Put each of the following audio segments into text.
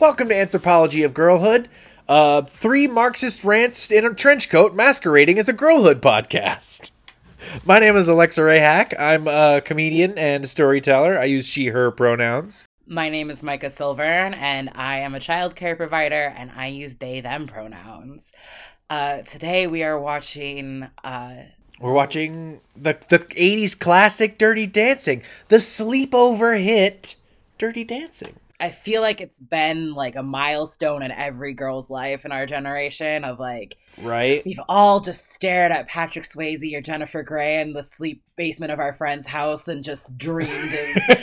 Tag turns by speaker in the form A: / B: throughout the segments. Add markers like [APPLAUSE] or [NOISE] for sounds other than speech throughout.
A: Welcome to Anthropology of Girlhood. Uh, three Marxist rants in a trench coat masquerading as a girlhood podcast. [LAUGHS] My name is Alexa Ray Hack. I'm a comedian and storyteller. I use she, her pronouns.
B: My name is Micah Silvern, and I am a child care provider, and I use they, them pronouns. Uh, today we are watching. Uh,
A: We're watching the, the 80s classic Dirty Dancing, the sleepover hit Dirty Dancing.
B: I feel like it's been like a milestone in every girl's life in our generation of like
A: Right?
B: we've all just stared at Patrick Swayze or Jennifer Grey in the sleep basement of our friend's house and just dreamed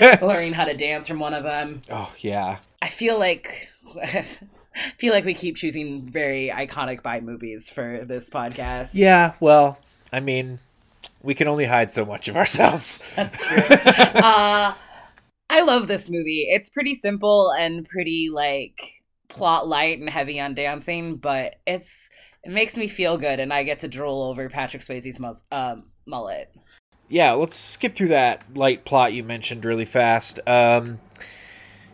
B: of [LAUGHS] learning how to dance from one of them.
A: Oh, yeah.
B: I feel like I [LAUGHS] feel like we keep choosing very iconic bi movies for this podcast.
A: Yeah, well, I mean, we can only hide so much of ourselves.
B: That's true. [LAUGHS] uh, I love this movie. It's pretty simple and pretty like plot light and heavy on dancing, but it's it makes me feel good, and I get to drool over Patrick Swayze's mus- um, mullet.
A: yeah, let's skip through that light plot you mentioned really fast. Um,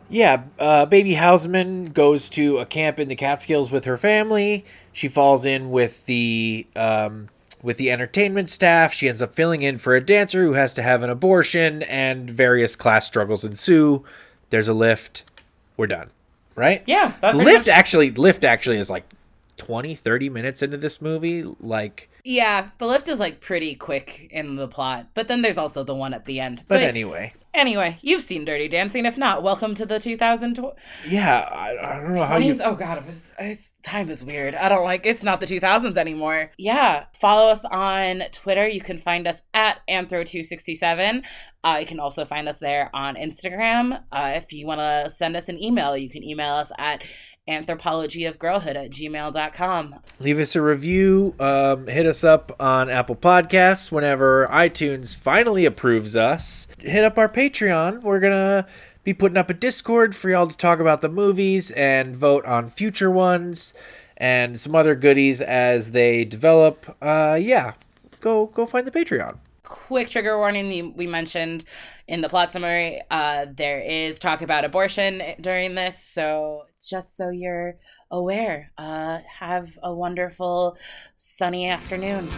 A: yeah, uh, Baby Houseman goes to a camp in the Catskills with her family. She falls in with the um, with the entertainment staff. She ends up filling in for a dancer who has to have an abortion, and various class struggles ensue. There's a lift. We're done. Right?
B: Yeah, that's
A: The lift actually lift actually is like 20 30 minutes into this movie like
B: Yeah, the lift is like pretty quick in the plot, but then there's also the one at the end.
A: but anyway
B: anyway, you've seen Dirty Dancing. If not, welcome to the 2020s.
A: yeah I, I don't know how you
B: Oh god, it was, it's, time is weird. I don't like. It's not the 2000s anymore. Yeah, follow us on Twitter. You can find us at anthro267. Uh, you can also find us there on Instagram. Uh, if you want to send us an email, you can email us at anthropologyofgirlhood at gmail.com.
A: leave us a review um, hit us up on apple podcasts whenever itunes finally approves us. Hit up our patreon. We're gonna be putting up a discord for y'all to talk about the movies and vote on future ones and some other goodies as they develop. Uh yeah go go find the patreon.
B: Quick trigger warning we mentioned in the plot summary uh, there is talk about abortion during this. So just so you're aware uh, have a wonderful sunny afternoon.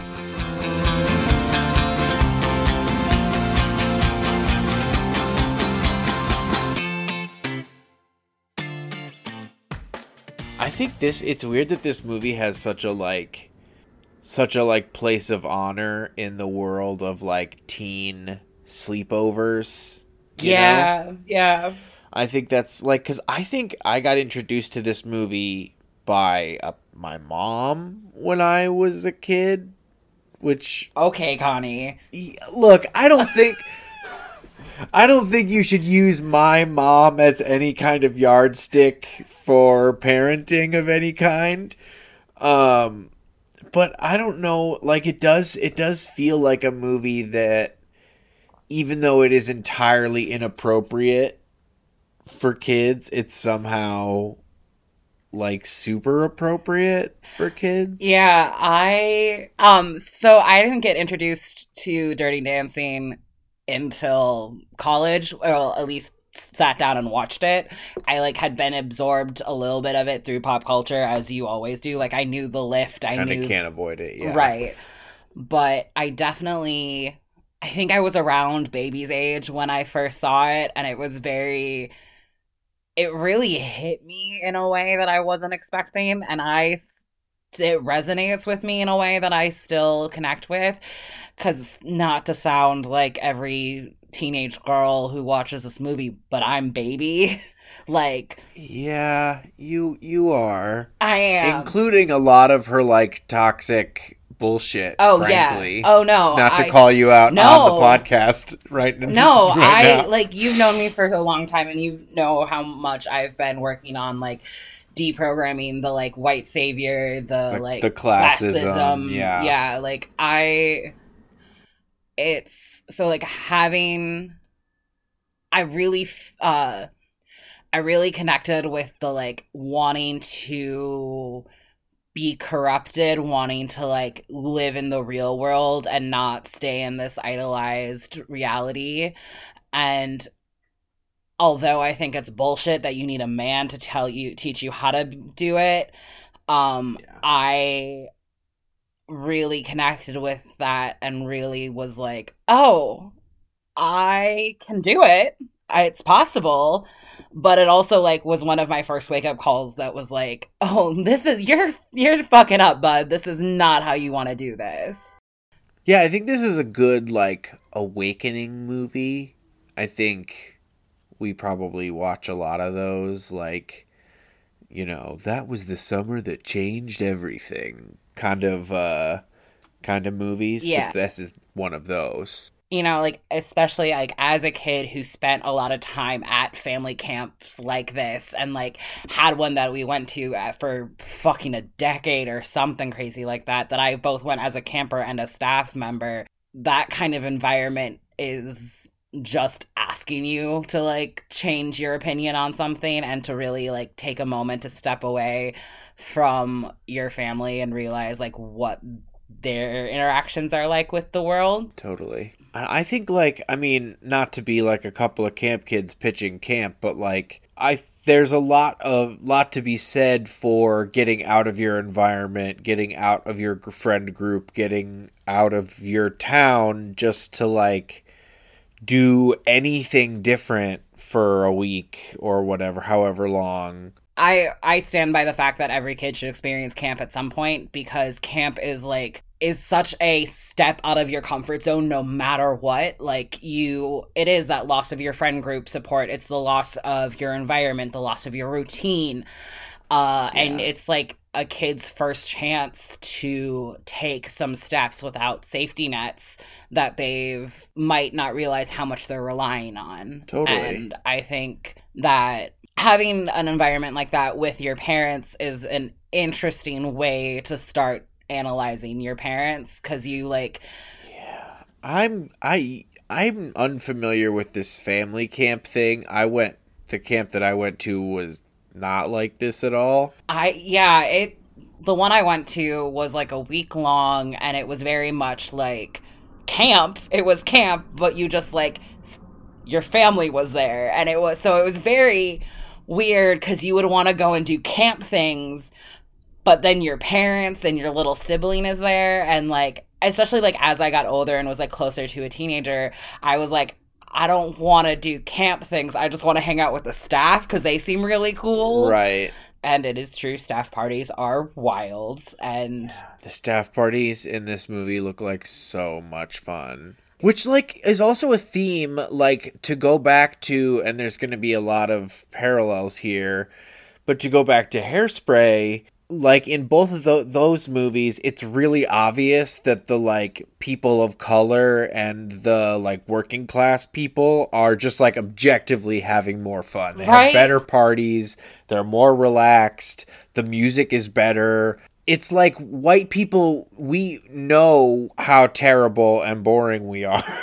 A: I think this it's weird that this movie has such a like such a like place of honor in the world of like teen sleepovers. you know?
B: yeah yeah
A: I think that's like cuz I think I got introduced to this movie by uh, my mom when I was a kid, which
B: okay connie
A: look, I don't think [LAUGHS] I don't think you should use my mom as any kind of yardstick for parenting of any kind. Um but I don't know, like it does it does feel like a movie that even though it is entirely inappropriate for kids, it's somehow like super appropriate for kids.
B: yeah i um so i didn't get introduced to dirty dancing until college or at least sat down and watched it i like had been absorbed a little bit of it through pop culture as you always do like i knew the lift i
A: kind
B: knew
A: of can't avoid it. Yeah.
B: right but i definitely i think i was around baby's age when i first saw it and it was very it really hit me in a way that i wasn't expecting and I, it resonates with me in a way that i still connect with because not to sound like every teenage girl who watches this movie but i'm baby [LAUGHS] like
A: Yeah, you you are.
B: i am
A: Including a lot of her like toxic bullshit.
B: oh
A: frankly.
B: yeah oh no
A: Not to
B: I-
A: call you out on the podcast right [LAUGHS]
B: No,
A: right
B: I
A: now.
B: like you've known me for a long time and you know how much I've been working on like deprogramming the like white savior, the,
A: The-
B: like
A: the classism, yeah.
B: Yeah, like I it's so like having I really uh I really connected with the like wanting to be corrupted, wanting to like live in the real world and not stay in this idolized reality. And although I think it's bullshit that you need a man to tell you teach you how to do it, um
A: Yeah.
B: I really connected with that and really was like, "Oh, I can do it. I- It's possible." But it also like was one of my first wake up calls that was like, [LAUGHS] "Oh, this is you're you're fucking up, bud. This is not how you want to do this."
A: Yeah, I think this is a good like awakening movie. I think we probably watch a lot of those like you know, that was the summer that changed everything kind of uh kind of movies. but
B: Yeah.
A: this is one of those.
B: You know like especially like as a kid who spent a lot of time at family camps like this and like had one that we went to uh, for fucking a decade or something crazy like that that i both went as a camper and a staff member that kind of environment is just asking you to like change your opinion on something and to really like take a moment to step away from your family and realize like what their interactions are like with the world
A: Totally. I think like I mean not to be like a couple of camp kids pitching camp, but like I there's a lot of lot to be said for getting out of your environment, getting out of your friend group, getting out of your town just to like do anything different for a week or whatever, however long.
B: I I stand by the fact that every kid should experience camp at some point because camp is like is such a step out of your comfort zone no matter what. Like you it is that loss of your friend group support. It's the loss of your environment the loss of your routine. Uh and it's like a kid's first chance to take some steps without safety nets that they've might not realize how much they're relying on.
A: Totally.
B: and i think that having an environment like that with your parents is an interesting way to start analyzing your parents because you like
A: Yeah. I'm I I'm unfamiliar with this family camp thing. I went the camp that I went to was not like this at all.
B: i yeah it the one i went to was like a week long and it was very much like camp it was camp but you just like your family was there and it was so it was very weird because you would want to go and do camp things but then your parents and your little sibling is there. And like especially like as i got older and was like closer to a teenager i was like i don't want to do camp things. I just want to hang out with the staff because they seem really cool.
A: Right.
B: and it is true staff parties are wild. And
A: The staff parties in this movie look like so much fun. Which like is also a theme like to go back to and there's going to be a lot of parallels here, but to go back to Hairspray like in both of tho- those movies it's really obvious that the like people of color and the like working class people are just like objectively having more fun. They
B: Right.
A: have better parties. They're more relaxed. The music is better. It's like white people we know how terrible and boring we are. [LAUGHS]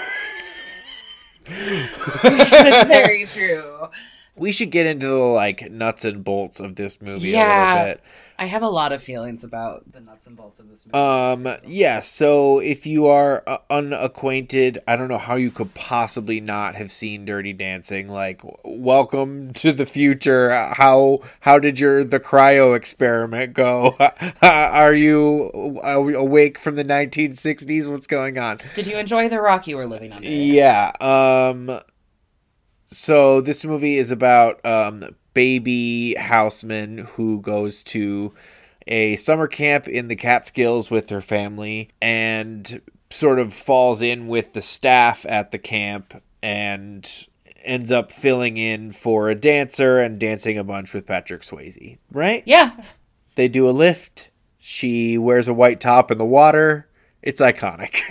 B: It's very true.
A: We should get into the like nuts and bolts of this movie a little bit
B: i have a lot of feelings about the nuts and bolts of this movie
A: Um, yeah, so if you are uh, unacquainted, I don't know how you could possibly not have seen Dirty Dancing. Like, w- welcome to the future. How how did your the cryo experiment go? [LAUGHS] are you awake from the 1960s? What's going on?
B: did you enjoy the rock you were living under
A: Yeah. Um so this movie is about um baby houseman who goes to a summer camp in the Catskills with her family and sort of falls in with the staff at the camp and ends up filling in for a dancer and dancing a bunch with Patrick Swayze, right?
B: yeah
A: They do a lift. She wears a white top in the water. It's iconic.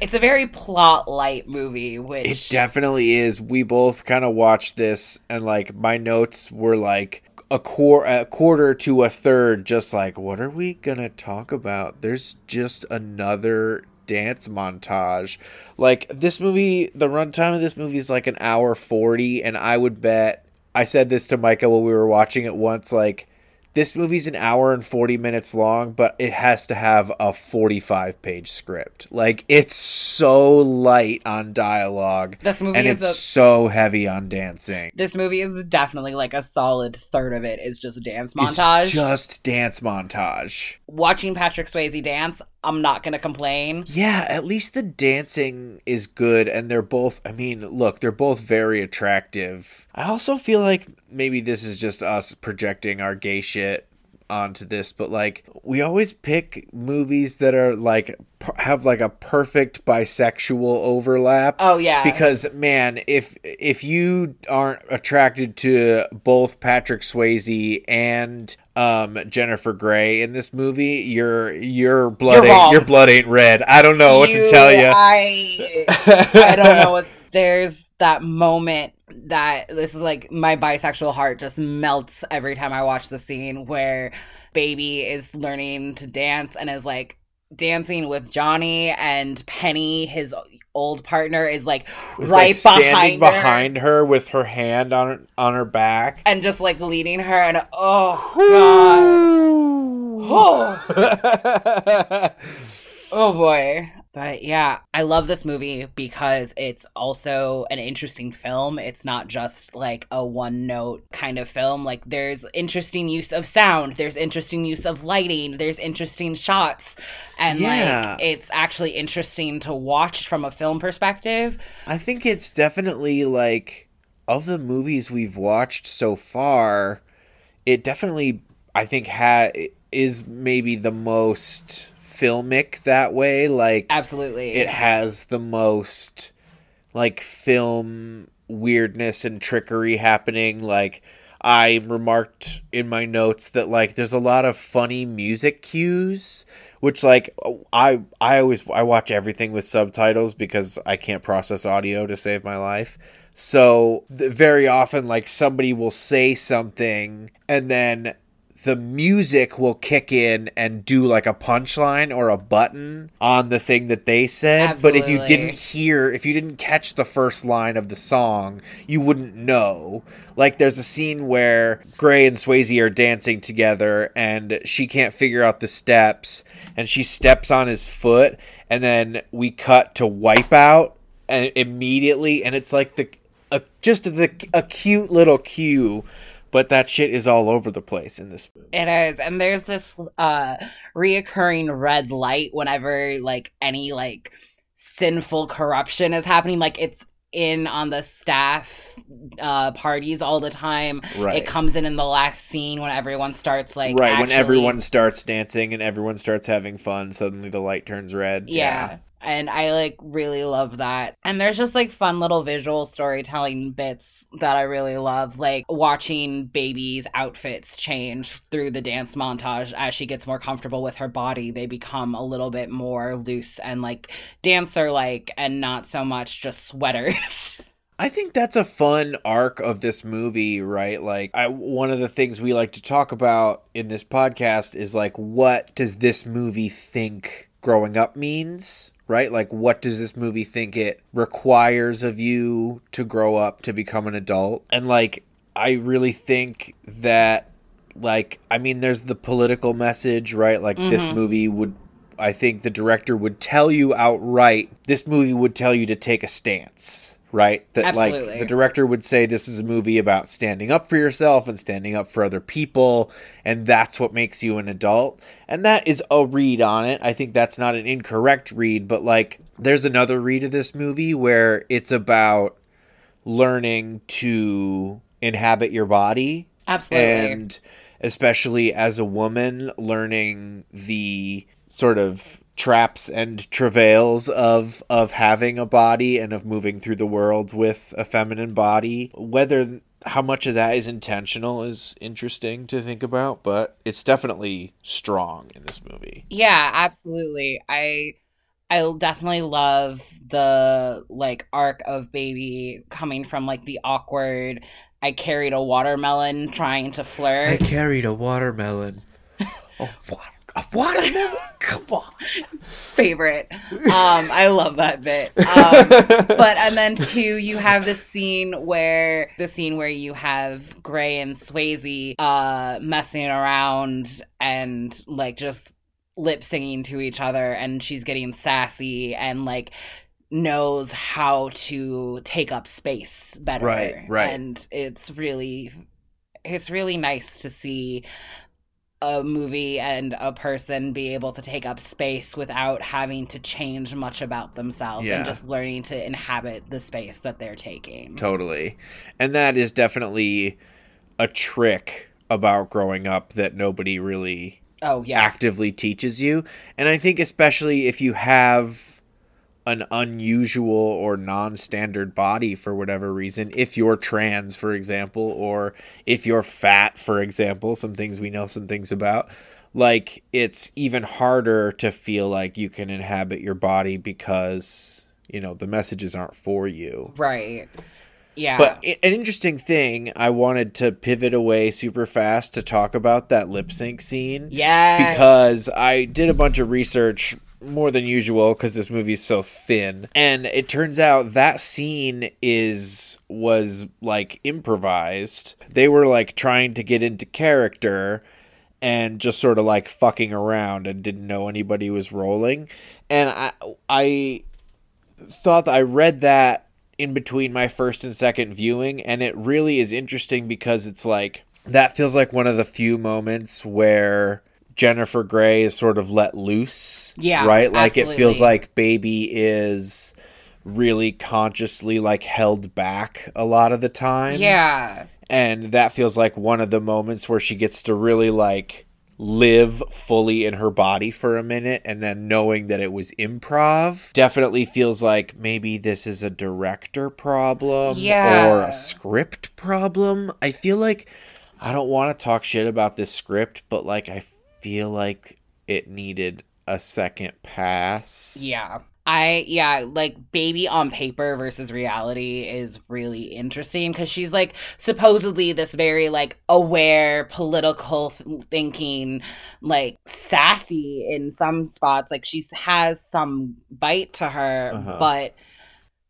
B: it's a very plot light movie which
A: It definitely is. We both kind of watched this, and like my notes were like a, quar- a quarter to a third, just like, what are we gonna talk about? There's just another dance montage. Like this movie, the runtime of this movie is like an hour 40, and I would bet, I said this to Micah while we were watching it once, like, this movie's an hour and 40 minutes long, but it has to have a 45 page script. Like, it's so light on dialogue
B: This movie
A: and
B: is
A: it's
B: a
A: so heavy on dancing.
B: this movie is definitely like a solid third of it is just dance
A: It's
B: montage.
A: just dance montage.
B: Watching Patrick Swayze dance, I'm not gonna complain.
A: Yeah, at least the dancing is good, and they're both. I mean, look, they're both very attractive. I also feel like maybe this is just us projecting our gay shit onto this, but like we always pick movies that are like per- have like a perfect bisexual overlap.
B: Oh yeah,
A: Because man, if if you aren't attracted to both Patrick Swayze and um, Jennifer Grey in this movie, your your blood ain't your blood ain't red. I don't know what to tell you.
B: I I don't know. [LAUGHS] What's, there's that moment that this is like my bisexual heart just melts every time I watch the scene where baby is learning to dance and is like dancing with Johnny and Penny, his old partner, is like right
A: like standing
B: behind her
A: behind her with her hand on her, on her back.
B: and just like leading her and oh god. oh. [LAUGHS] Oh boy. But yeah, I love this movie because it's also an interesting film. It's not just like a one note kind of film. Like there's interesting use of sound, there's interesting use of lighting, there's interesting shots. And
A: Yeah.
B: like it's actually interesting to watch from a film perspective.
A: I think it's definitely like of the movies we've watched so far, it definitely I think ha is maybe the most filmic that way. Like
B: Absolutely.
A: it has the most like film weirdness and trickery happening. Like I remarked in my notes that like there's a lot of funny music cues which like I I always I watch everything with subtitles because I can't process audio to save my life. So th- very often like somebody will say something and then the music will kick in and do like a punchline or a button on the thing that they said. But if you didn't hear, if you didn't catch the first line of the song, you wouldn't know. Like there's a scene where Grey and Swayze are dancing together and she can't figure out the steps and she steps on his foot and then we cut to Wipeout and immediately and it's like the a, just the a cute little cue but that shit is all over the place in this movie.
B: It is, and there's this uh reoccurring red light whenever like any like sinful corruption is happening. Like it's in on the staff uh parties all the time.
A: Right.
B: It comes in in the last scene when everyone starts like
A: right when everyone starts dancing and everyone starts having fun suddenly the light turns red
B: yeah. And I like really love that. And there's just like fun little visual storytelling bits that I really love, like watching baby's outfits change through the dance montage as she gets more comfortable with her body. They become a little bit more loose and like dancer like and not so much just sweaters. [LAUGHS]
A: I think that's a fun arc of this movie, right? Like I one of the things we like to talk about in this podcast is like what does this movie think growing up means, right? Like what does this movie think it requires of you to grow up to become an adult? And like I really think that like I mean there's the political message, right? Like this mm-hmm. movie would I think the director would tell you outright this movie would tell you to take a stance, right? That like the director would say this is a movie about standing up for yourself and standing up for other people and that's what makes you an adult. And that is a read on it. I think that's not an incorrect read, but like there's another read of this movie where it's about learning to inhabit your body
B: Absolutely.
A: and especially as a woman learning the sort of traps and travails of of having a body and of moving through the world with a feminine body whether how much of that is intentional is interesting to think about but it's definitely strong in this movie
B: Yeah, absolutely. I I definitely love the like arc of baby coming from like the awkward I carried a watermelon trying to flirt.
A: I carried a watermelon [LAUGHS] a, water, a watermelon [LAUGHS] come on
B: Favorite. Um I love that bit. Um but and then two you have the scene where the scene where you have Grey and Swayze uh messing around and like just lip singing to each other and she's getting sassy and like knows how to take up space better.
A: Right, right.
B: And it's really it's really nice to see a movie and a person be able to take up space without having to change much about themselves
A: Yeah.
B: and just learning to inhabit the space that they're taking.
A: Totally. And that is definitely a trick about growing up that nobody really
B: Oh yeah.
A: actively teaches you. And I think especially if you have an unusual or non-standard body for whatever reason, if you're trans for example or if you're fat for example, some things we know some things about, like it's even harder to feel like you can inhabit your body because, you know, the messages aren't for you.
B: Right. Yeah.
A: But an interesting thing, I wanted to pivot away super fast to talk about that lip sync scene
B: yeah
A: because I did a bunch of research more than usual because this movie's so thin. And it turns out that scene is was like improvised. They were like trying to get into character and just sort of like fucking around and didn't know anybody was rolling. And i i thought that i read that in between my first and second viewing and it really is interesting because it's like that feels like one of the few moments where Jennifer Grey is sort of let loose.
B: Yeah,
A: Right? Like it feels like baby is really consciously like held back a lot of the time.
B: yeah.
A: And that feels like one of the moments where she gets to really like live fully in her body for a minute and then knowing that it was improv definitely feels like maybe this is a director problem
B: Yeah.
A: or a script problem. I feel like I don't want to talk shit about this script, but like I feel like it needed a second pass.
B: Yeah. I yeah, like baby on paper versus reality is really interesting cuz she's like supposedly this very like aware political th- thinking like sassy in some spots like she has some bite to her
A: Uh-huh.
B: but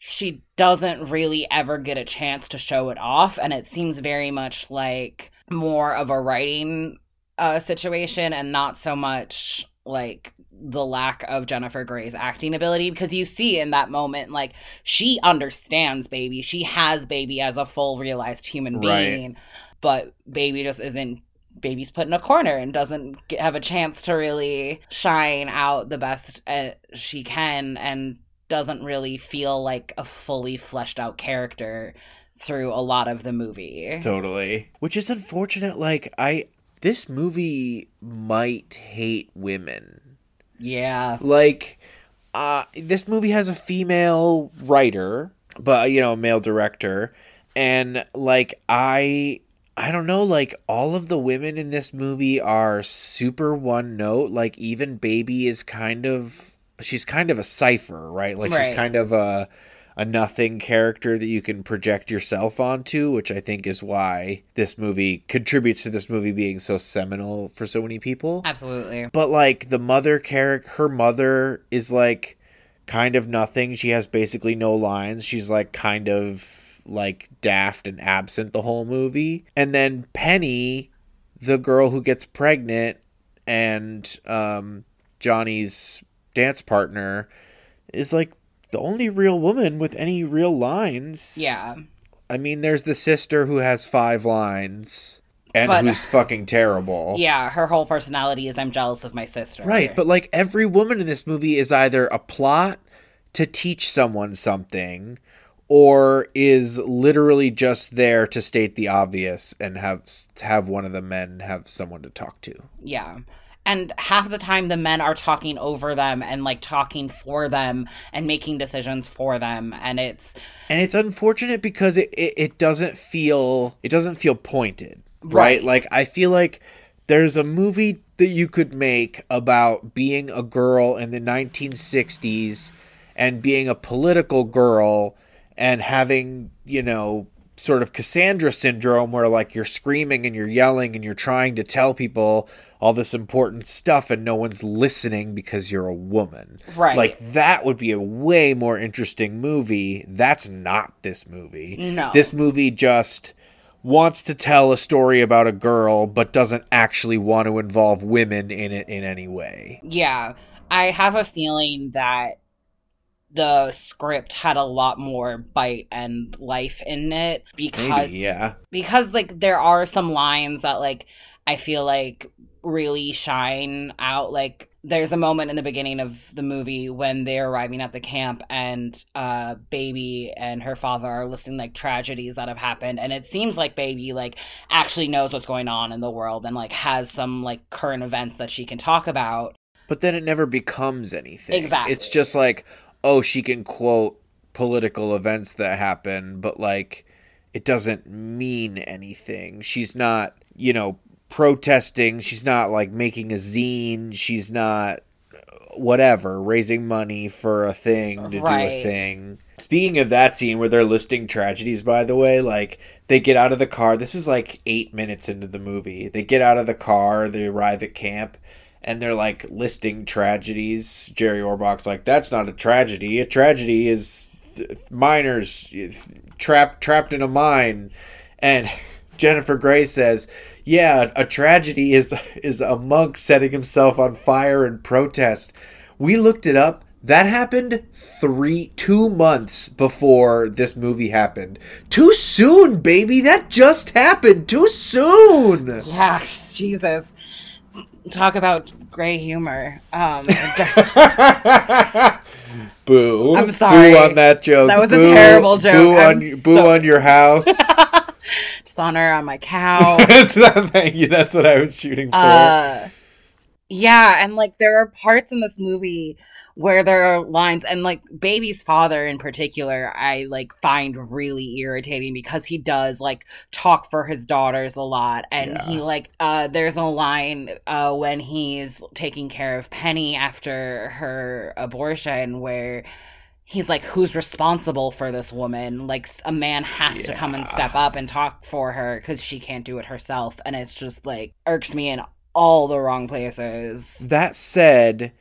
B: she doesn't really ever get a chance to show it off and it seems very much like more of a writing uh situation and not so much like the lack of Jennifer Grey's acting ability because you see in that moment like she understands baby she has baby as a full realized human
A: Right.
B: being but baby just isn't baby's put in a corner and doesn't get, have a chance to really shine out the best uh, she can and doesn't really feel like a fully fleshed out character through a lot of the movie.
A: Totally. Which is unfortunate like I this movie might hate women.
B: Yeah.
A: Like uh this movie has a female writer, but you know, a male director and like I I don't know like all of the women in this movie are super one note like even baby is kind of she's kind of a cipher, right? Like she's kind of a a nothing character that you can project yourself onto, which I think is why this movie contributes to this movie being so seminal for so many people.
B: Absolutely.
A: But like the mother character, her mother is like kind of nothing. She has basically no lines. She's like kind of like daft and absent the whole movie. And then Penny, the girl who gets pregnant and um Johnny's dance partner is like the only real woman with any real lines.
B: Yeah.
A: I mean, there's the sister who has five lines and
B: But-
A: who's fucking terrible.
B: Yeah, her whole personality is I'm jealous of my sister.
A: Right, but like every woman in this movie is either a plot to teach someone something or is literally just there to state the obvious and have have one of the men have someone to talk to.
B: Yeah. And half the time the men are talking over them and like talking for them and making decisions for them and it's
A: And it's unfortunate because it, it, it doesn't feel it doesn't feel pointed. Right?
B: Right.
A: Like I feel like there's a movie that you could make about being a girl in the 1960s and being a political girl and having, you know, sort of Cassandra syndrome where like you're screaming and you're yelling and you're trying to tell people all this important stuff and no one's listening because you're a woman.
B: Right.
A: Like that would be a way more interesting movie. That's not this movie.
B: No.
A: This movie just wants to tell a story about a girl but doesn't actually want to involve women in it in any way.
B: yeah. I have a feeling that the script had a lot more bite and life in it because
A: Maybe, yeah.
B: because like there are some lines that like I feel like really shine out like there's a moment in the beginning of the movie when they're arriving at the camp and uh baby and her father are listing like tragedies that have happened and it seems like baby like actually knows what's going on in the world and like has some like current events that she can talk about
A: But then it never becomes anything.
B: Exactly.
A: It's just like, oh, she can quote political events that happen, but like it doesn't mean anything. She's not, you know, protesting. She's not like making a zine. She's not uh, whatever, raising money for a thing to do a thing. Speaking of that scene where they're listing tragedies, by the way, like they get out of the car. This is like eight minutes into the movie. They get out of the car, they arrive at camp, and they're like listing tragedies. Jerry Orbach's like, "That's not a tragedy. A tragedy is th- miners trapped trapped in a mine," and [LAUGHS] Jennifer Grey says, "Yeah, a tragedy is is a monk setting himself on fire in protest." We looked it up. That happened three, two months before this movie happened. Too soon, baby. That just happened. Too soon.
B: yeah jesus talk about gray humor um [LAUGHS]
A: Boo.
B: I'm sorry.
A: Boo on that joke.
B: That was a terrible joke.
A: Boo
B: I'm
A: on, boo on your house. [LAUGHS]
B: dishonor on my cow [LAUGHS]
A: That's not, thank you. That's what I was shooting for.
B: Uh, yeah, and like there are parts in this movie where there are lines, and like baby's father in particular, I like find really irritating because he does like talk for his daughters a lot, and
A: Yeah.
B: he like uh, there's a line uh when he's taking care of Penny after her abortion where. He's like, who's responsible for this woman? Like, a man has to come and step up and talk for her because she can't do it herself. And it's just like, irks me in all the wrong places.
A: that said,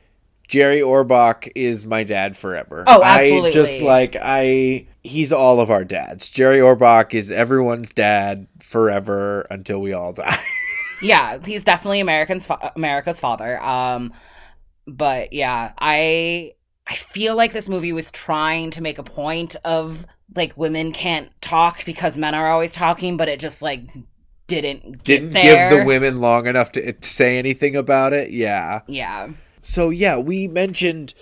A: Jerry Orbach is my dad forever.
B: Oh,
A: I
B: absolutely.
A: just like I he's all of our dads. Jerry Orbach is everyone's dad forever until we all die. [LAUGHS]
B: Yeah, he's definitely American's fa- America's father. Um, but yeah, I I feel like this movie was trying to make a point of like women can't talk because men are always talking, but it just like didn't
A: Didn't give the women long enough to to say anything about it. Yeah.
B: Yeah.
A: So yeah, we mentioned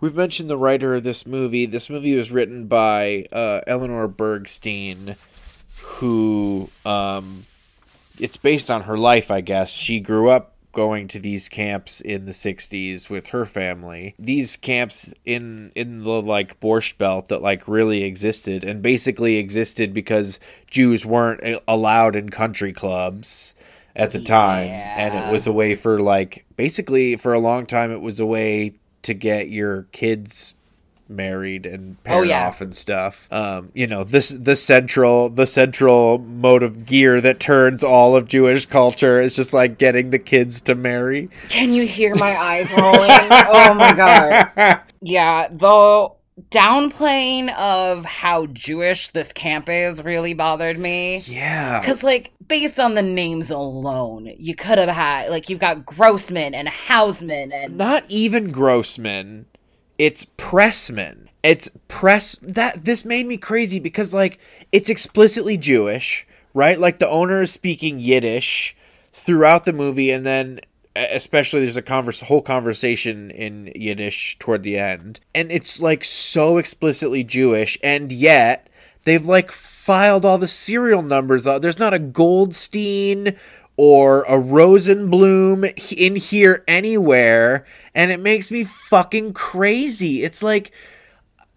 A: we've mentioned the writer of this movie. This movie was written by uh, Eleanor Bergstein, who um, it's based on her life, I guess. She grew up going to these camps in the 60s with her family. These camps in in the like Borscht Belt that like really existed and basically existed because Jews weren't allowed in country clubs at the time and it was a way for like basically for a long time it was a way to get your kids married and paired
B: Oh, yeah.
A: off and stuff. Um, you know, this the central the central mode of gear that turns all of Jewish culture is just like getting the kids to marry.
B: Can you hear my [LAUGHS] eyes rolling? oh my god. Yeah, the downplaying of how Jewish this camp is really bothered me.
A: Yeah.
B: Because, like, based on the names alone, you could have had, like, you've got Grossman and Houseman and.
A: Not even Grossman. It's Pressman. It's press that this made me crazy because like it's explicitly Jewish, right? Like the owner is speaking Yiddish throughout the movie and then especially there's a converse whole conversation in Yiddish toward the end. And it's like so explicitly Jewish and yet they've like filed all the serial numbers. There's not a Goldstein or a Rosenblum in here anywhere, and it makes me fucking crazy. It's like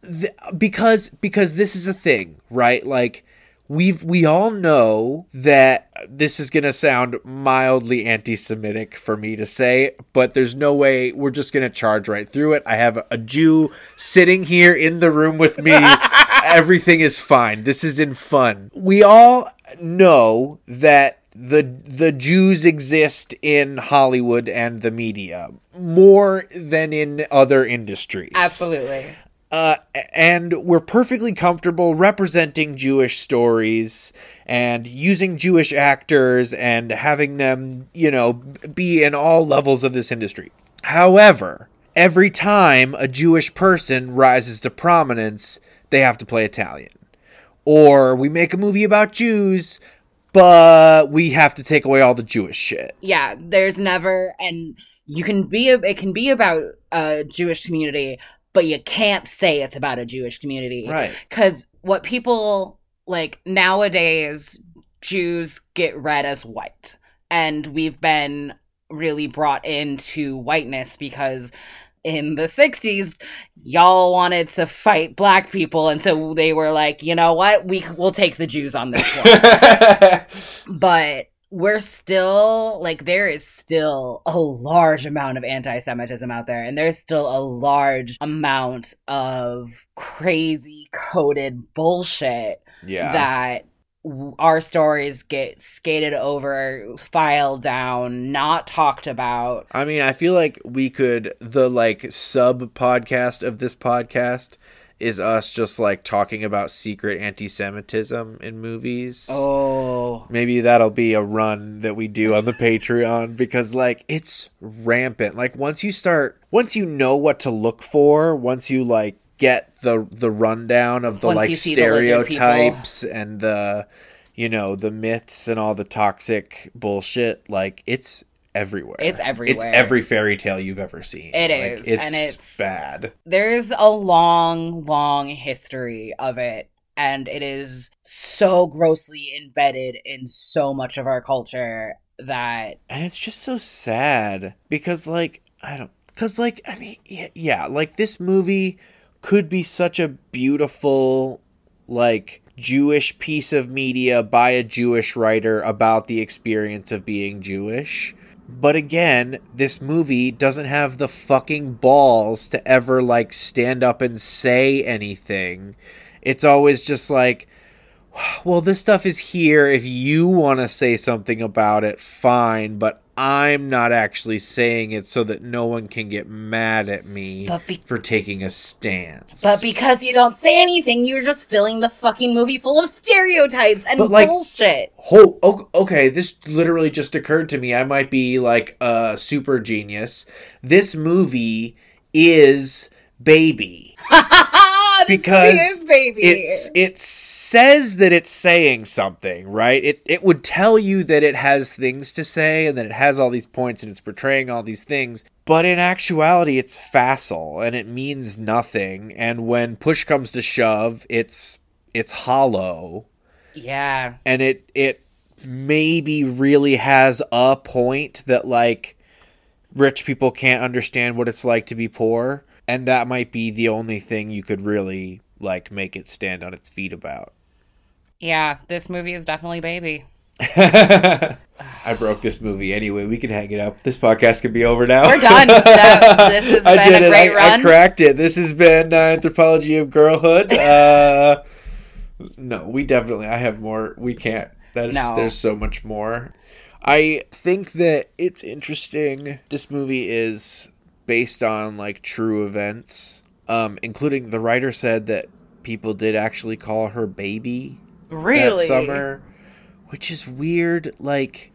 A: th- because because this is a thing, right? Like we've we all know that this is going to sound mildly anti-semitic for me to say, but there's no way we're just going to charge right through it. I have a Jew sitting here in the room with me. [LAUGHS] Everything is fine. This is in fun. We all know that the the Jews exist in Hollywood and the media more than in other industries.
B: Absolutely.
A: Uh, and we're perfectly comfortable representing Jewish stories and using Jewish actors and having them, you know, be in all levels of this industry. However, every time a Jewish person rises to prominence, they have to play Italian. Or we make a movie about Jews, but we have to take away all the Jewish shit.
B: Yeah, there's never and you can be a, it can be about a Jewish community, but you can't say it's about a Jewish community.
A: Right.
B: Cuz what people like nowadays Jews get read as white. And we've been really brought into whiteness because in the 60s y'all wanted to fight black people and so they were like you know what we will take the jews on this one [LAUGHS] but we're still like there is still a large amount of anti-semitism out there and there's still a large amount of crazy coded bullshit
A: yeah.
B: that our stories get skated over, filed down, not talked about.
A: I mean, I feel like we could the like sub podcast of this podcast is us just like talking about secret anti-Semitism in movies.
B: Oh,
A: Maybe that'll be a run that we do on the [LAUGHS] Patreon because like it's rampant. Like once you start once you know what to look for, once you like get the the rundown of the
B: Once
A: like
B: see the
A: stereotypes and the you know, the myths and all the toxic bullshit, like it's everywhere.
B: It's everywhere.
A: It's every fairy tale you've ever seen.
B: It
A: is,
B: is, and it's-
A: bad.
B: there's a long, long history of it. And it is so grossly embedded in so much of our culture that
A: and it's just so sad because like i don't because like i mean yeah, yeah like this movie could be such a beautiful like jewish piece of media by a jewish writer about the experience of being jewish but again this movie doesn't have the fucking balls to ever like stand up and say anything it's always just like well, this stuff is here. If you want to say something about it, fine, but I'm not actually saying it so that no one can get mad at me
B: be-
A: for taking a stance.
B: But because you don't say anything, you're just filling the fucking movie full of stereotypes and
A: But, like-
B: bullshit.
A: Oh, okay, this literally just occurred to me. I might be like a super genius. This movie is Baby. [LAUGHS] Because
B: is baby.
A: it's it says that it's saying something, right? It it would tell you that it has things to say and that it has all these points and it's portraying all these things. But in actuality, it's facile and it means nothing. And when push comes to shove, it's it's hollow
B: yeah.
A: and it it maybe really has a point that like rich people can't understand what it's like to be poor and that might be the only thing you could really like make it stand on its feet about
B: Yeah, this movie is definitely baby. [LAUGHS]
A: I broke this movie anyway. We can hang it up. This podcast can be over now.
B: We're done. That- [LAUGHS] this has
A: I
B: been a great
A: I, I cracked it. This has been uh, Anthropology of Girlhood. [LAUGHS] Uh, no, we definitely. I have more. We can't. That is,
B: No.
A: There's so much more. I think that it's interesting. This movie is based on like true events, um, including the writer said that people did actually call her baby
B: Really?
A: that summer, which is weird. Like,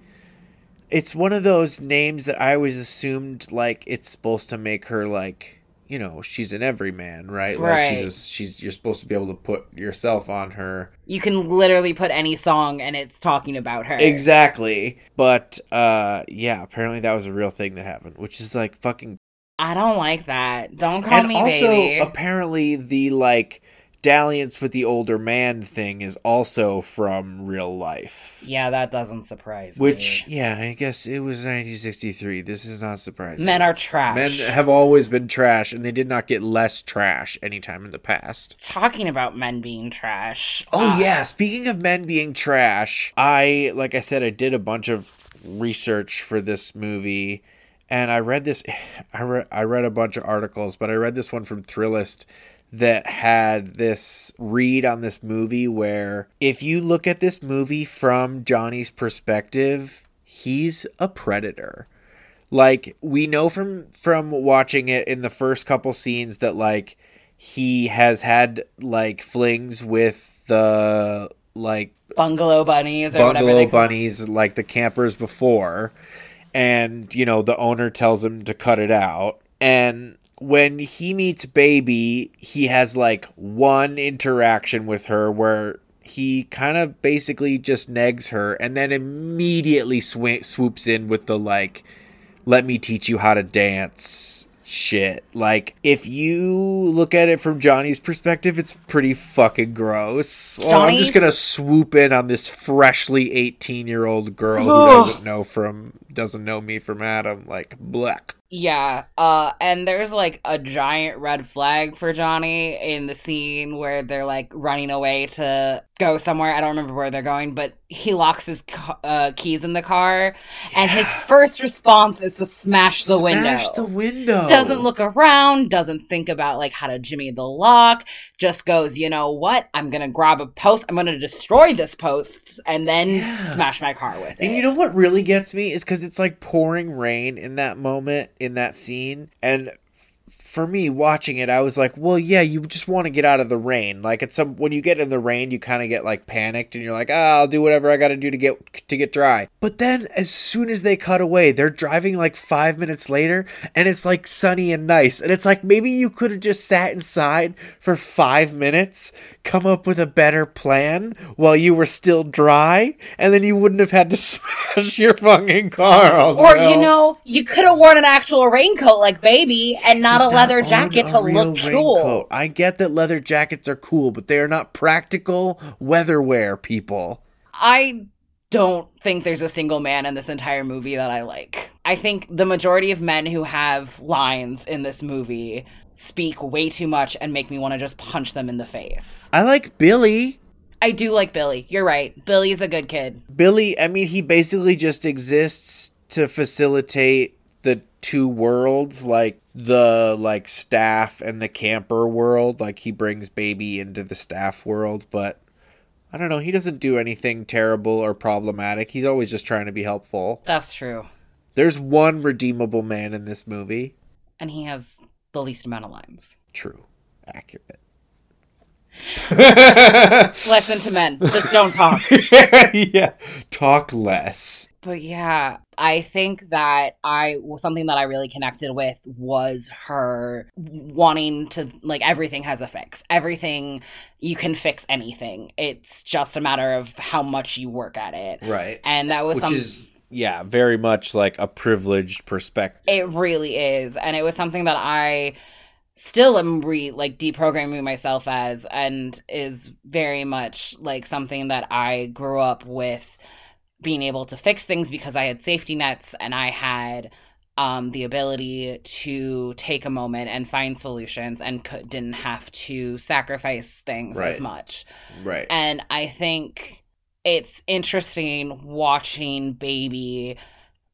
A: it's one of those names that I always assumed like it's supposed to make her like you know she's an everyman, right? Like
B: Right.
A: she's just, she's you're supposed to be able to put yourself on her
B: You can literally put any song and it's talking about her.
A: exactly. But uh, yeah, apparently that was a real thing that happened, which is like fucking
B: I don't like that. Don't call
A: and
B: me
A: also
B: baby.
A: apparently the like dalliance with the older man thing is also from real life.
B: yeah, that doesn't surprise me.
A: Which,
B: me.
A: yeah, I guess it was 1963. This is not surprising.
B: Men are trash.
A: Men have always been trash, and they did not get less trash anytime in the past.
B: Talking about men being trash.
A: Oh,
B: uh,
A: yeah. Speaking of men being trash, I, like I said, I did a bunch of research for this movie, and I read this. [SIGHS] I, re- I read a bunch of articles, but I read this one from Thrillist that had this read on this movie where if you look at this movie from Johnny's perspective, he's a predator. Like we know from from watching it in the first couple scenes that like he has had like flings with the like
B: Bungalow bunnies or whatever
A: bungalow bunnies like the campers before and you know the owner tells him to cut it out. And when he meets Baby, he has like one interaction with her where he kind of basically just negs her and then immediately sw- swoops in with the like, let me teach you how to dance shit. Like, if you look at it from Johnny's perspective, it's pretty fucking gross. Oh, I'm just gonna swoop in on this freshly 18 year old girl who doesn't know from doesn't know me from Adam. Like, black.
B: Yeah, uh, and there's like a giant red flag for Johnny in the scene where they're like running away to go somewhere. I don't remember where they're going, but he locks his uh, keys in the car, and his first response is to smash the window.
A: Smash the window.
B: doesn't look around, doesn't think about like how to jimmy the lock, just goes, you know what? I'm gonna grab a post, I'm gonna destroy this post, and then
A: Yeah.
B: smash my car with it.
A: And you know what really gets me is because it's like pouring rain in that moment in that scene, and for me watching it, I was like, well, yeah, you just want to get out of the rain. Like it's some when you get in the rain, you kind of get like panicked, and you're like, ah, I'll do whatever I got to do to get to get dry. But then as soon as they cut away, they're driving like five minutes later, and it's like sunny and nice, and it's like maybe you could have just sat inside for five minutes, come up with a better plan while you were still dry, and then you wouldn't have had to [LAUGHS] smash your fucking car.
B: Or
A: no.
B: you know, you could have worn an actual raincoat like baby and not
A: Just
B: a leather jacket to look cool.
A: I get that leather jackets are cool, but they are not practical weather wear, people.
B: I don't think there's a single man in this entire movie that I like. I think the majority of men who have lines in this movie speak way too much and make me want to just punch them in the face.
A: I like Billy.
B: I do like Billy. You're right. Billy's a good kid.
A: Billy, I mean, he basically just exists to facilitate two worlds, like the like staff and the camper world. Like he brings baby into the staff world, but I don't know, he doesn't do anything terrible or problematic. He's always just trying to be helpful.
B: That's true.
A: There's one redeemable man in this movie.
B: And he has the least amount of lines.
A: True. Accurate. [LAUGHS]
B: Listen to men. Just don't talk. [LAUGHS]
A: yeah. Talk less.
B: But yeah, I think that I something that I really connected with was her wanting to like everything has a fix. Everything you can fix anything. It's just a matter of how much you work at it.
A: Right.
B: And that was
A: Which
B: some
A: is yeah, very much like a privileged perspective.
B: it really is. And it was something that I still am re like deprogramming myself as and is very much like something that I grew up with being able to fix things because I had safety nets and I had um, the ability to take a moment and find solutions and could, didn't have to sacrifice things as much.
A: Right.
B: And I think it's interesting watching Baby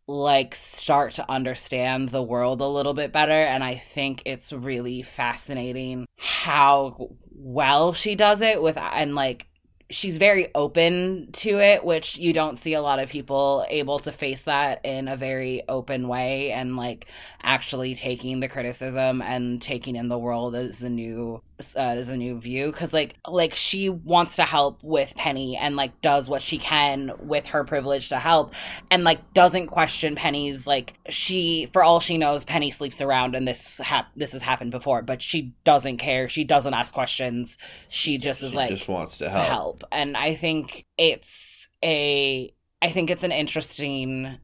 B: like start to understand the world a little bit better and I think it's really fascinating how well she does it with and like she's very open to it which you don't see a lot of people able to face that in a very open way and like actually taking the criticism and taking in the world as a new uh, as a new view because like like she wants to help with penny and like does what she can with her privilege to help and like doesn't question penny's like she for all she knows penny sleeps around and this hap- this has happened before but she doesn't care she doesn't ask questions she just is like
A: just wants to
B: to
A: help.
B: help. And I think it's a I think it's an interesting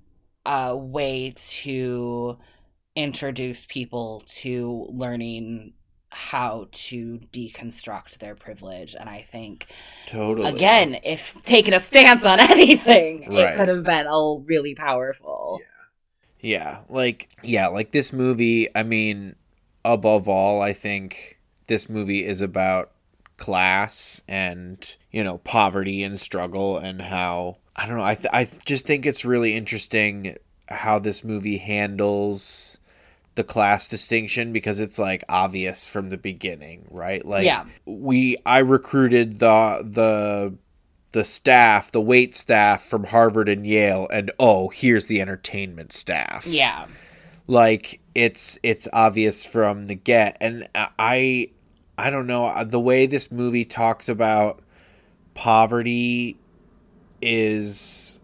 B: uh way to introduce people to learning how to deconstruct their privilege and I think
A: Totally.
B: again if taking a stance on [LAUGHS] anything
A: Right.
B: it could have been all really powerful.
A: Yeah, like yeah, like this movie, I mean, above all, I think this movie is about class and, you know, poverty and struggle and how I don't know, I th- I just think it's really interesting how this movie handles the class distinction because it's like obvious from the beginning, right? Like
B: Yeah.
A: we I recruited the the the staff, the wait staff from Harvard and Yale, and oh, here's the entertainment staff.
B: Yeah.
A: like it's it's obvious from the get, and I I don't know uh, the way this movie talks about poverty is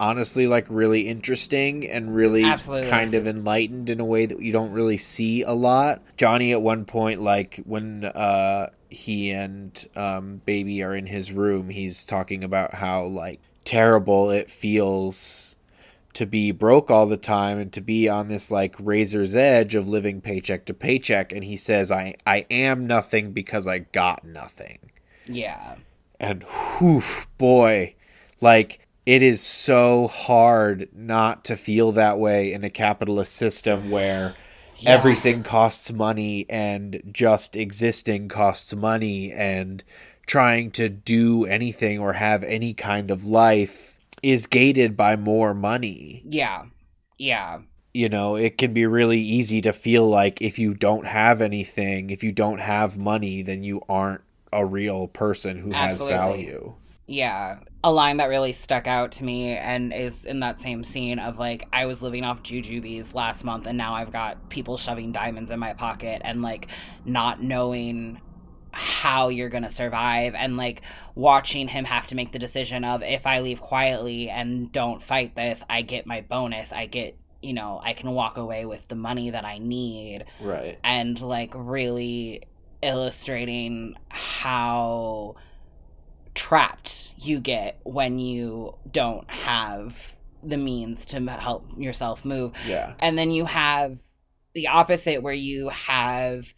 A: honestly like really interesting and really
B: Absolutely.
A: kind of enlightened in a way that you don't really see a lot. Johnny at one point like when uh he and um baby are in his room, he's talking about how like terrible it feels to be broke all the time and to be on this like razor's edge of living paycheck to paycheck and he says I I am nothing because I got nothing.
B: Yeah.
A: And whew, boy, like it is so hard not to feel that way in a capitalist system where
B: Yeah.
A: everything costs money and just existing costs money and trying to do anything or have any kind of life is gated by more money.
B: Yeah. Yeah.
A: You know, it can be really easy to feel like if you don't have anything, if you don't have money, then you aren't a real person who
B: Absolutely.
A: has value.
B: Yeah. A line that really stuck out to me and is in that same scene of like, I was living off jujubes last month and now I've got people shoving diamonds in my pocket and like not knowing how you're gonna survive and like watching him have to make the decision of if I leave quietly and don't fight this, I get my bonus. I get, you know, I can walk away with the money that I need
A: Right.
B: and like really illustrating how trapped you get when you don't have the means to help yourself move.
A: Yeah.
B: And then you have the opposite where you have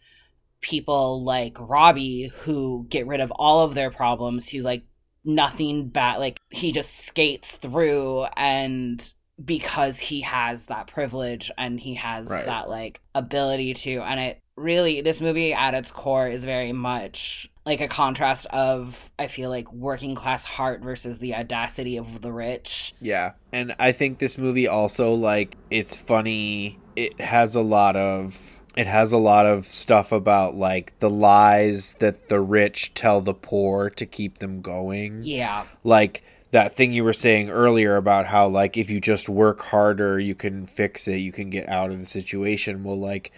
B: people like Robbie who get rid of all of their problems, who like nothing bad, like he just skates through and because he has that privilege and he has
A: Right.
B: that like ability to and it really this movie at its core is very much like a contrast of I feel like working class heart versus the audacity of the rich.
A: Yeah. And I think this movie also like it's funny. It has a lot of it has a lot of stuff about like the lies that the rich tell the poor to keep them going.
B: Yeah.
A: Like that thing you were saying earlier about how like if you just work harder you can fix it, you can get out of the situation. Well like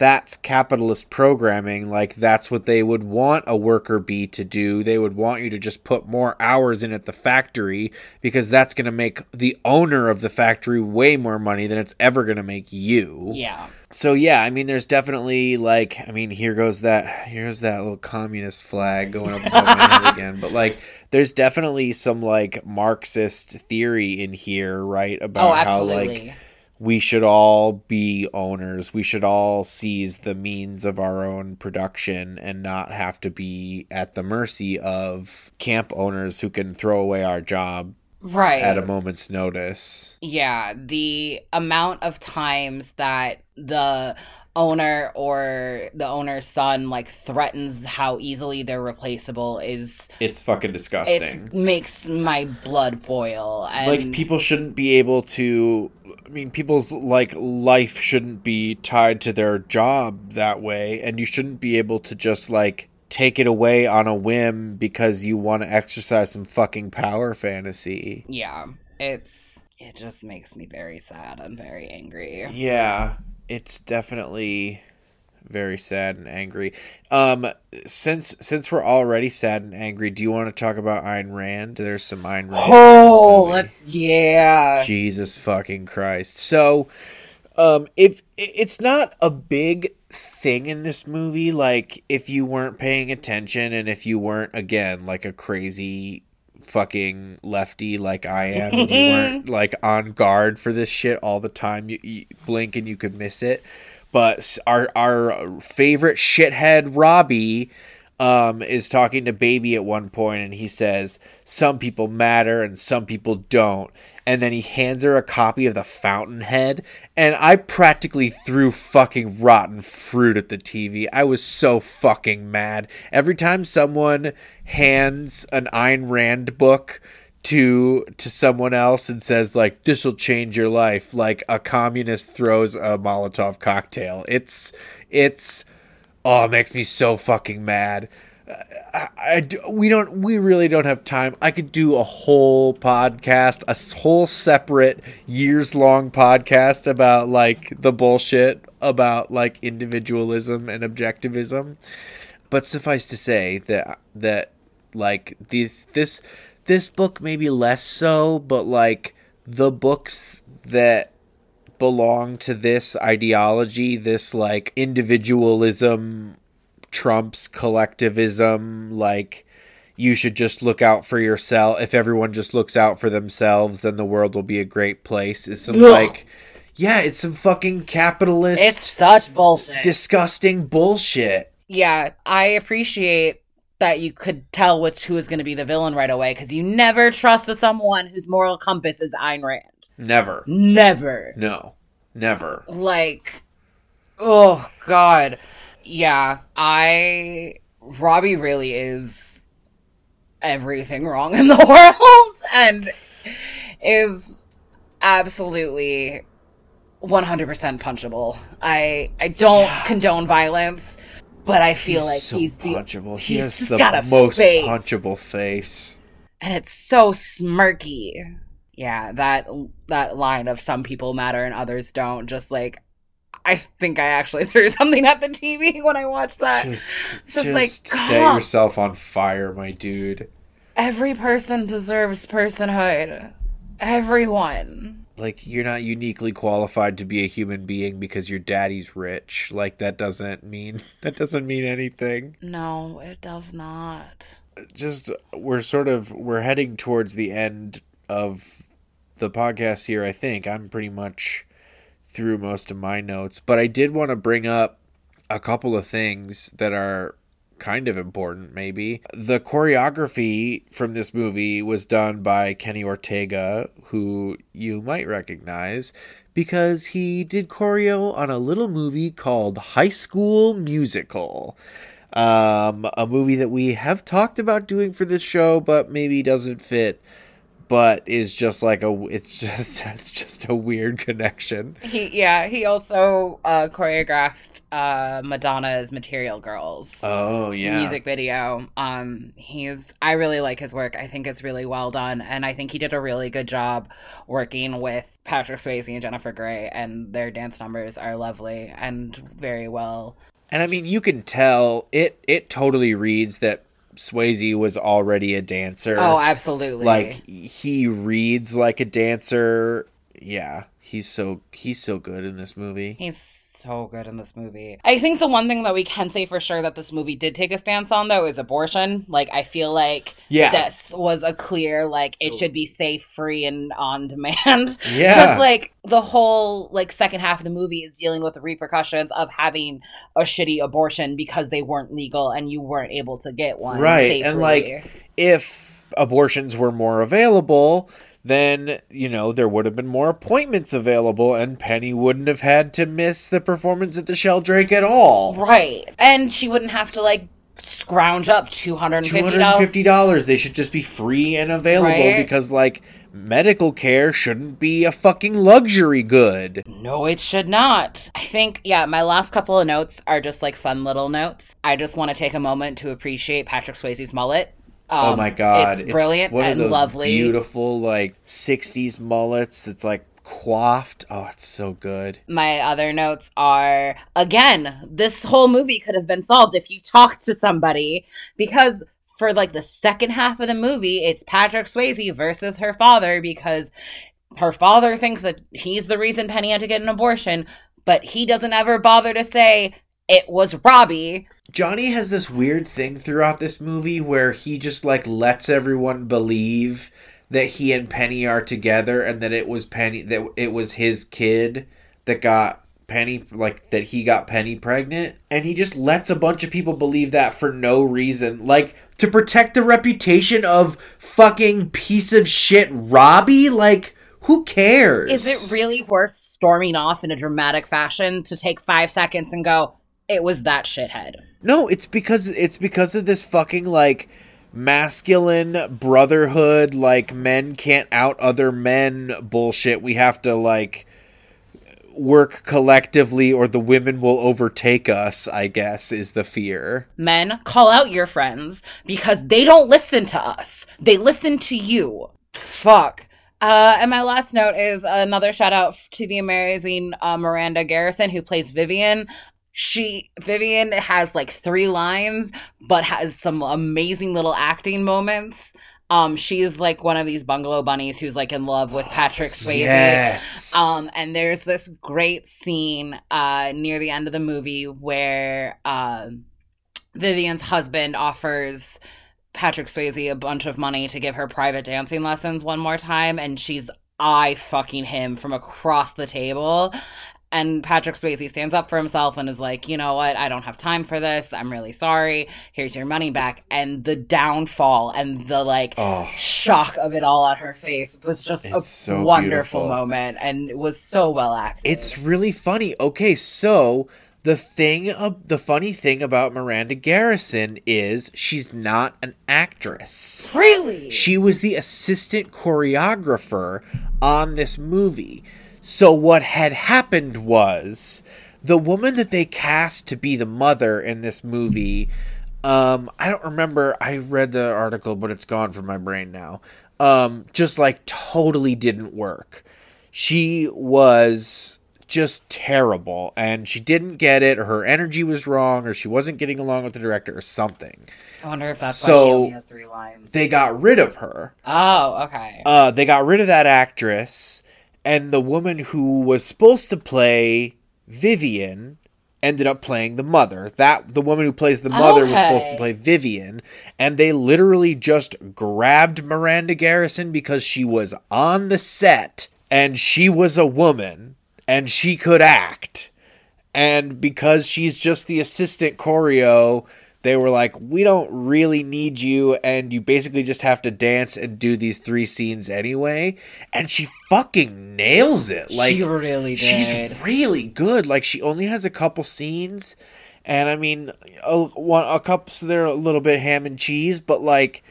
A: that's capitalist programming. Like that's what they would want a worker bee to do. They would want you to just put more hours in at the factory because that's going to make the owner of the factory way more money than it's ever going to make you.
B: Yeah.
A: So yeah, I mean there's definitely like I mean here goes that here's that little communist flag going up above my head [LAUGHS] again. But like there's definitely some like Marxist theory in here, right? About
B: Oh,
A: how like. We should all be owners. We should all seize the means of our own production and not have to be at the mercy of camp owners who can throw away our job
B: right.
A: at a moment's notice.
B: Yeah, the amount of times that the owner or the owner's son like threatens how easily they're replaceable is
A: It's fucking disgusting.
B: it makes my blood boil and
A: like people shouldn't be able to i mean people's like life shouldn't be tied to their job that way and you shouldn't be able to just like take it away on a whim because you want to exercise some fucking power fantasy
B: yeah, it's it just makes me very sad and very angry.
A: yeah it's definitely very sad and angry um since since we're already sad and angry do you want to talk about Ayn Rand there's some Ayn Rand
B: Oh, let's yeah.
A: Jesus fucking Christ. So, um, if it's not a big thing in this movie, like if you weren't paying attention and if you weren't again like a crazy fucking lefty like I am, and you weren't [LAUGHS] like on guard for this shit all the time, you, you blink and you could miss it. But our our favorite shithead Robbie um, is talking to Baby at one point, and he says, "Some people matter and some people don't." And then he hands her a copy of the Fountainhead, and I practically threw fucking rotten fruit at the TV. I was so fucking mad. Every time someone hands an Ayn Rand book to to someone else and says like this will change your life like a communist throws a molotov cocktail it's it's oh it makes me so fucking mad I, I do- we don't we really don't have time. I could do a whole podcast a whole separate years long podcast about like the bullshit about like individualism and objectivism. But suffice to say that that like these this this book maybe less so but like the books that belong to this ideology, this like individualism trumps collectivism, like you should just look out for yourself. If everyone just looks out for themselves, then the world will be a great place. Is some
B: Ugh.
A: like yeah, it's some fucking capitalist
B: It's such bullshit.
A: disgusting bullshit.
B: yeah, I appreciate that you could tell which who is going to be the villain right away because you never trust the someone whose moral compass is Ayn Rand.
A: Never.
B: Never.
A: No. Never.
B: Like, oh god, yeah. I Robbie really is everything wrong in the [LAUGHS] world and is absolutely 100% punchable. I I don't condone violence, but I feel like
A: so
B: he's the
A: punchable. He
B: he's
A: has
B: just
A: the
B: got a
A: most
B: face.
A: punchable face.
B: and it's so smirky. Yeah, that that line of some people matter and others don't. Just like, I think I actually [LAUGHS] threw something at the TV when I watched that.
A: Just,
B: just
A: just
B: like,
A: set
B: God.
A: yourself on fire, my dude.
B: Every person deserves personhood. Everyone.
A: Like you're not uniquely qualified to be a human being because your daddy's rich. Like that doesn't mean [LAUGHS] that doesn't mean anything.
B: No, it does not.
A: Just we're sort of we're heading towards the end of the podcast here, I think. I'm pretty much through most of my notes, but I did want to bring up a couple of things that are kind of important maybe. The choreography from this movie was done by Kenny Ortega, who you might recognize because he did choreo on a little movie called High School Musical. Um, a movie that we have talked about doing for this show, but maybe doesn't fit. But is just like a, it's just, [LAUGHS] it's just a weird connection.
B: He yeah, he also uh choreographed uh Madonna's Material Girls.
A: Oh yeah,
B: music video. Um, he's I really like his work. I think it's really well done, and I think he did a really good job working with Patrick Swayze and Jennifer Grey, and their dance numbers are lovely and very well.
A: And I mean, you can tell it. It totally reads that Swayze was already a dancer.
B: Oh, absolutely.
A: like he reads like a dancer. Yeah, he's so he's so good in this movie.
B: He's so good in this movie. I think the one thing that we can say for sure that this movie did take a stance on though is abortion. Like I feel like
A: Yeah.
B: this was a clear like it should be safe, free and on demand. [LAUGHS]
A: Yeah.
B: Because like the whole like second half of the movie is dealing with the repercussions of having a shitty abortion because they weren't legal and you weren't able to get one.
A: right,
B: safely.
A: and like if abortions were more available. Then, you know, there would have been more appointments available, and Penny wouldn't have had to miss the performance at the Sheldrake at all.
B: Right. And she wouldn't have to like scrounge up two hundred and
A: Two
B: fifty
A: hundred and
B: dollars.
A: fifty dollars. They should just be free and available
B: Right?
A: because, like, medical care shouldn't be a fucking luxury good.
B: No, it should not. I think, yeah, my last couple of notes are just like fun little notes. I just want to take a moment to appreciate Patrick Swayze's mullet.
A: Oh
B: Um,
A: my god,
B: It's brilliant
A: of
B: and lovely.
A: beautiful like '60s mullets that's like quaffed. Oh, it's so good.
B: My other notes are again, this whole movie could have been solved if you talked to somebody because for like the second half of the movie, it's Patrick Swayze versus her father because her father thinks that he's the reason Penny had to get an abortion, but he doesn't ever bother to say it was Robbie.
A: Johnny has this weird thing throughout this movie where he just like lets everyone believe that he and Penny are together and that it was Penny that it was his kid that got Penny like that he got Penny pregnant. And he just lets a bunch of people believe that for no reason. Like to protect the reputation of fucking piece of shit Robbie? Like who cares?
B: Is it really worth storming off in a dramatic fashion to take five seconds and go, it was that shithead?
A: No, it's because it's because of this fucking like masculine brotherhood like men can't out other men bullshit. We have to like work collectively or the women will overtake us, I guess is the fear.
B: Men, call out your friends because they don't listen to us. They listen to you. Fuck. Uh, and my last note is another shout out to the amazing uh, Miranda Garrison who plays Vivian. She Vivian has like three lines, but has some amazing little acting moments. Um, she's like one of these bungalow bunnies who's like in love with Patrick Swayze.
A: Yes.
B: Um, and there's this great scene uh, near the end of the movie where uh, Vivian's husband offers Patrick Swayze a bunch of money to give her private dancing lessons one more time, and she's eye fucking him from across the table. And Patrick Swayze stands up for himself and is like, you know what? I don't have time for this. I'm really sorry. Here's your money back. And the downfall and the like
A: Oh.
B: shock of it all on her face was just a
A: so
B: wonderful
A: beautiful.
B: moment and it was so well acted.
A: It's really funny. Okay, so the thing of the funny thing about Miranda Garrison is she's not an actress.
B: really
A: She was the assistant choreographer on this movie. So what had happened was the woman that they cast to be the mother in this movie um I don't remember I read the article but it's gone from my brain now. Um just like totally didn't work. She was just terrible and she didn't get it or her energy was wrong or she wasn't getting along with the director or something.
B: I wonder if that's why
A: So,
B: she only has three lines.
A: They got rid of her.
B: oh, okay.
A: Uh, they got rid of that actress, and the woman who was supposed to play Vivian ended up playing the mother. That the woman who plays the mother was supposed to play Vivian, and they literally just grabbed Miranda Garrison because she was on the set and she was a woman and she could act. And because she's just the assistant choreo, they were like, we don't really need you, and you basically just have to dance and do these three scenes anyway. And she fucking nails it. Like
B: she really did.
A: she's really good. Like she only has a couple scenes, and I mean, a, one, a couple so they're a little bit ham and cheese, but like.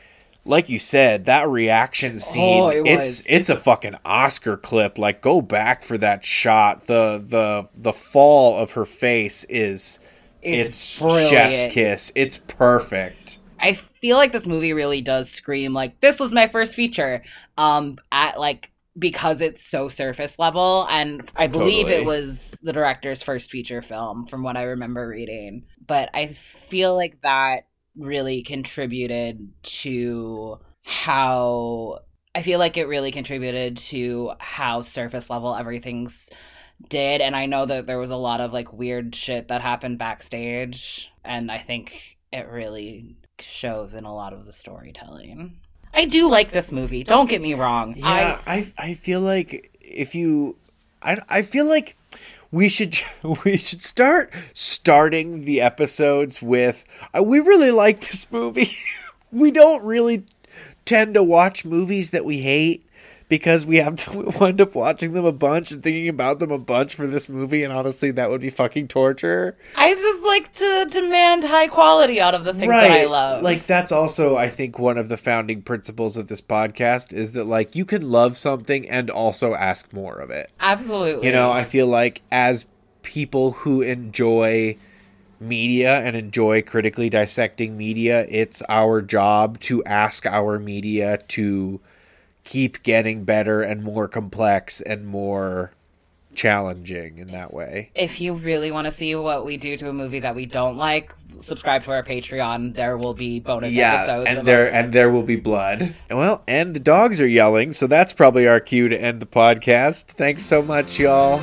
A: Like you said, that reaction oh, scene,
B: oh, it
A: it's it's a fucking Oscar clip. Like go back for that shot. The the the fall of her face is
B: It's
A: chef's kiss. It's perfect.
B: I feel like this movie really does scream like this was my first feature. Um, at like because it's so surface level, and I believe
A: Totally.
B: it was the director's first feature film, from what I remember reading. But I feel like that really contributed to how I feel like it really contributed to how surface level everything's did and I know that there was a lot of like weird shit that happened backstage and I think it really shows in a lot of the storytelling. I do like this movie. Don't get me wrong.
A: Yeah, I I feel like if you, I I feel like we should [LAUGHS] we should start starting the episodes with uh, we really like this movie. [LAUGHS] we don't really tend to watch movies that we hate because we have to [LAUGHS] wind up watching them a bunch and thinking about them a bunch for this movie and honestly that would be fucking torture.
B: I, just like to demand high quality out of the things that I love.
A: Like that's also I think one of the founding principles of this podcast is that like you can love something and also ask more of it.
B: absolutely.
A: You know, I feel like as people who enjoy media and enjoy critically dissecting media, it's our job to ask our media to keep getting better and more complex and more challenging in that way.
B: if you really want to see what we do to a movie that we don't like, subscribe to our Patreon. There will be bonus episodes.
A: and there
B: us.
A: and there will be blood. Well, and the dogs are yelling, so that's probably our cue to end the podcast. Thanks so much, y'all.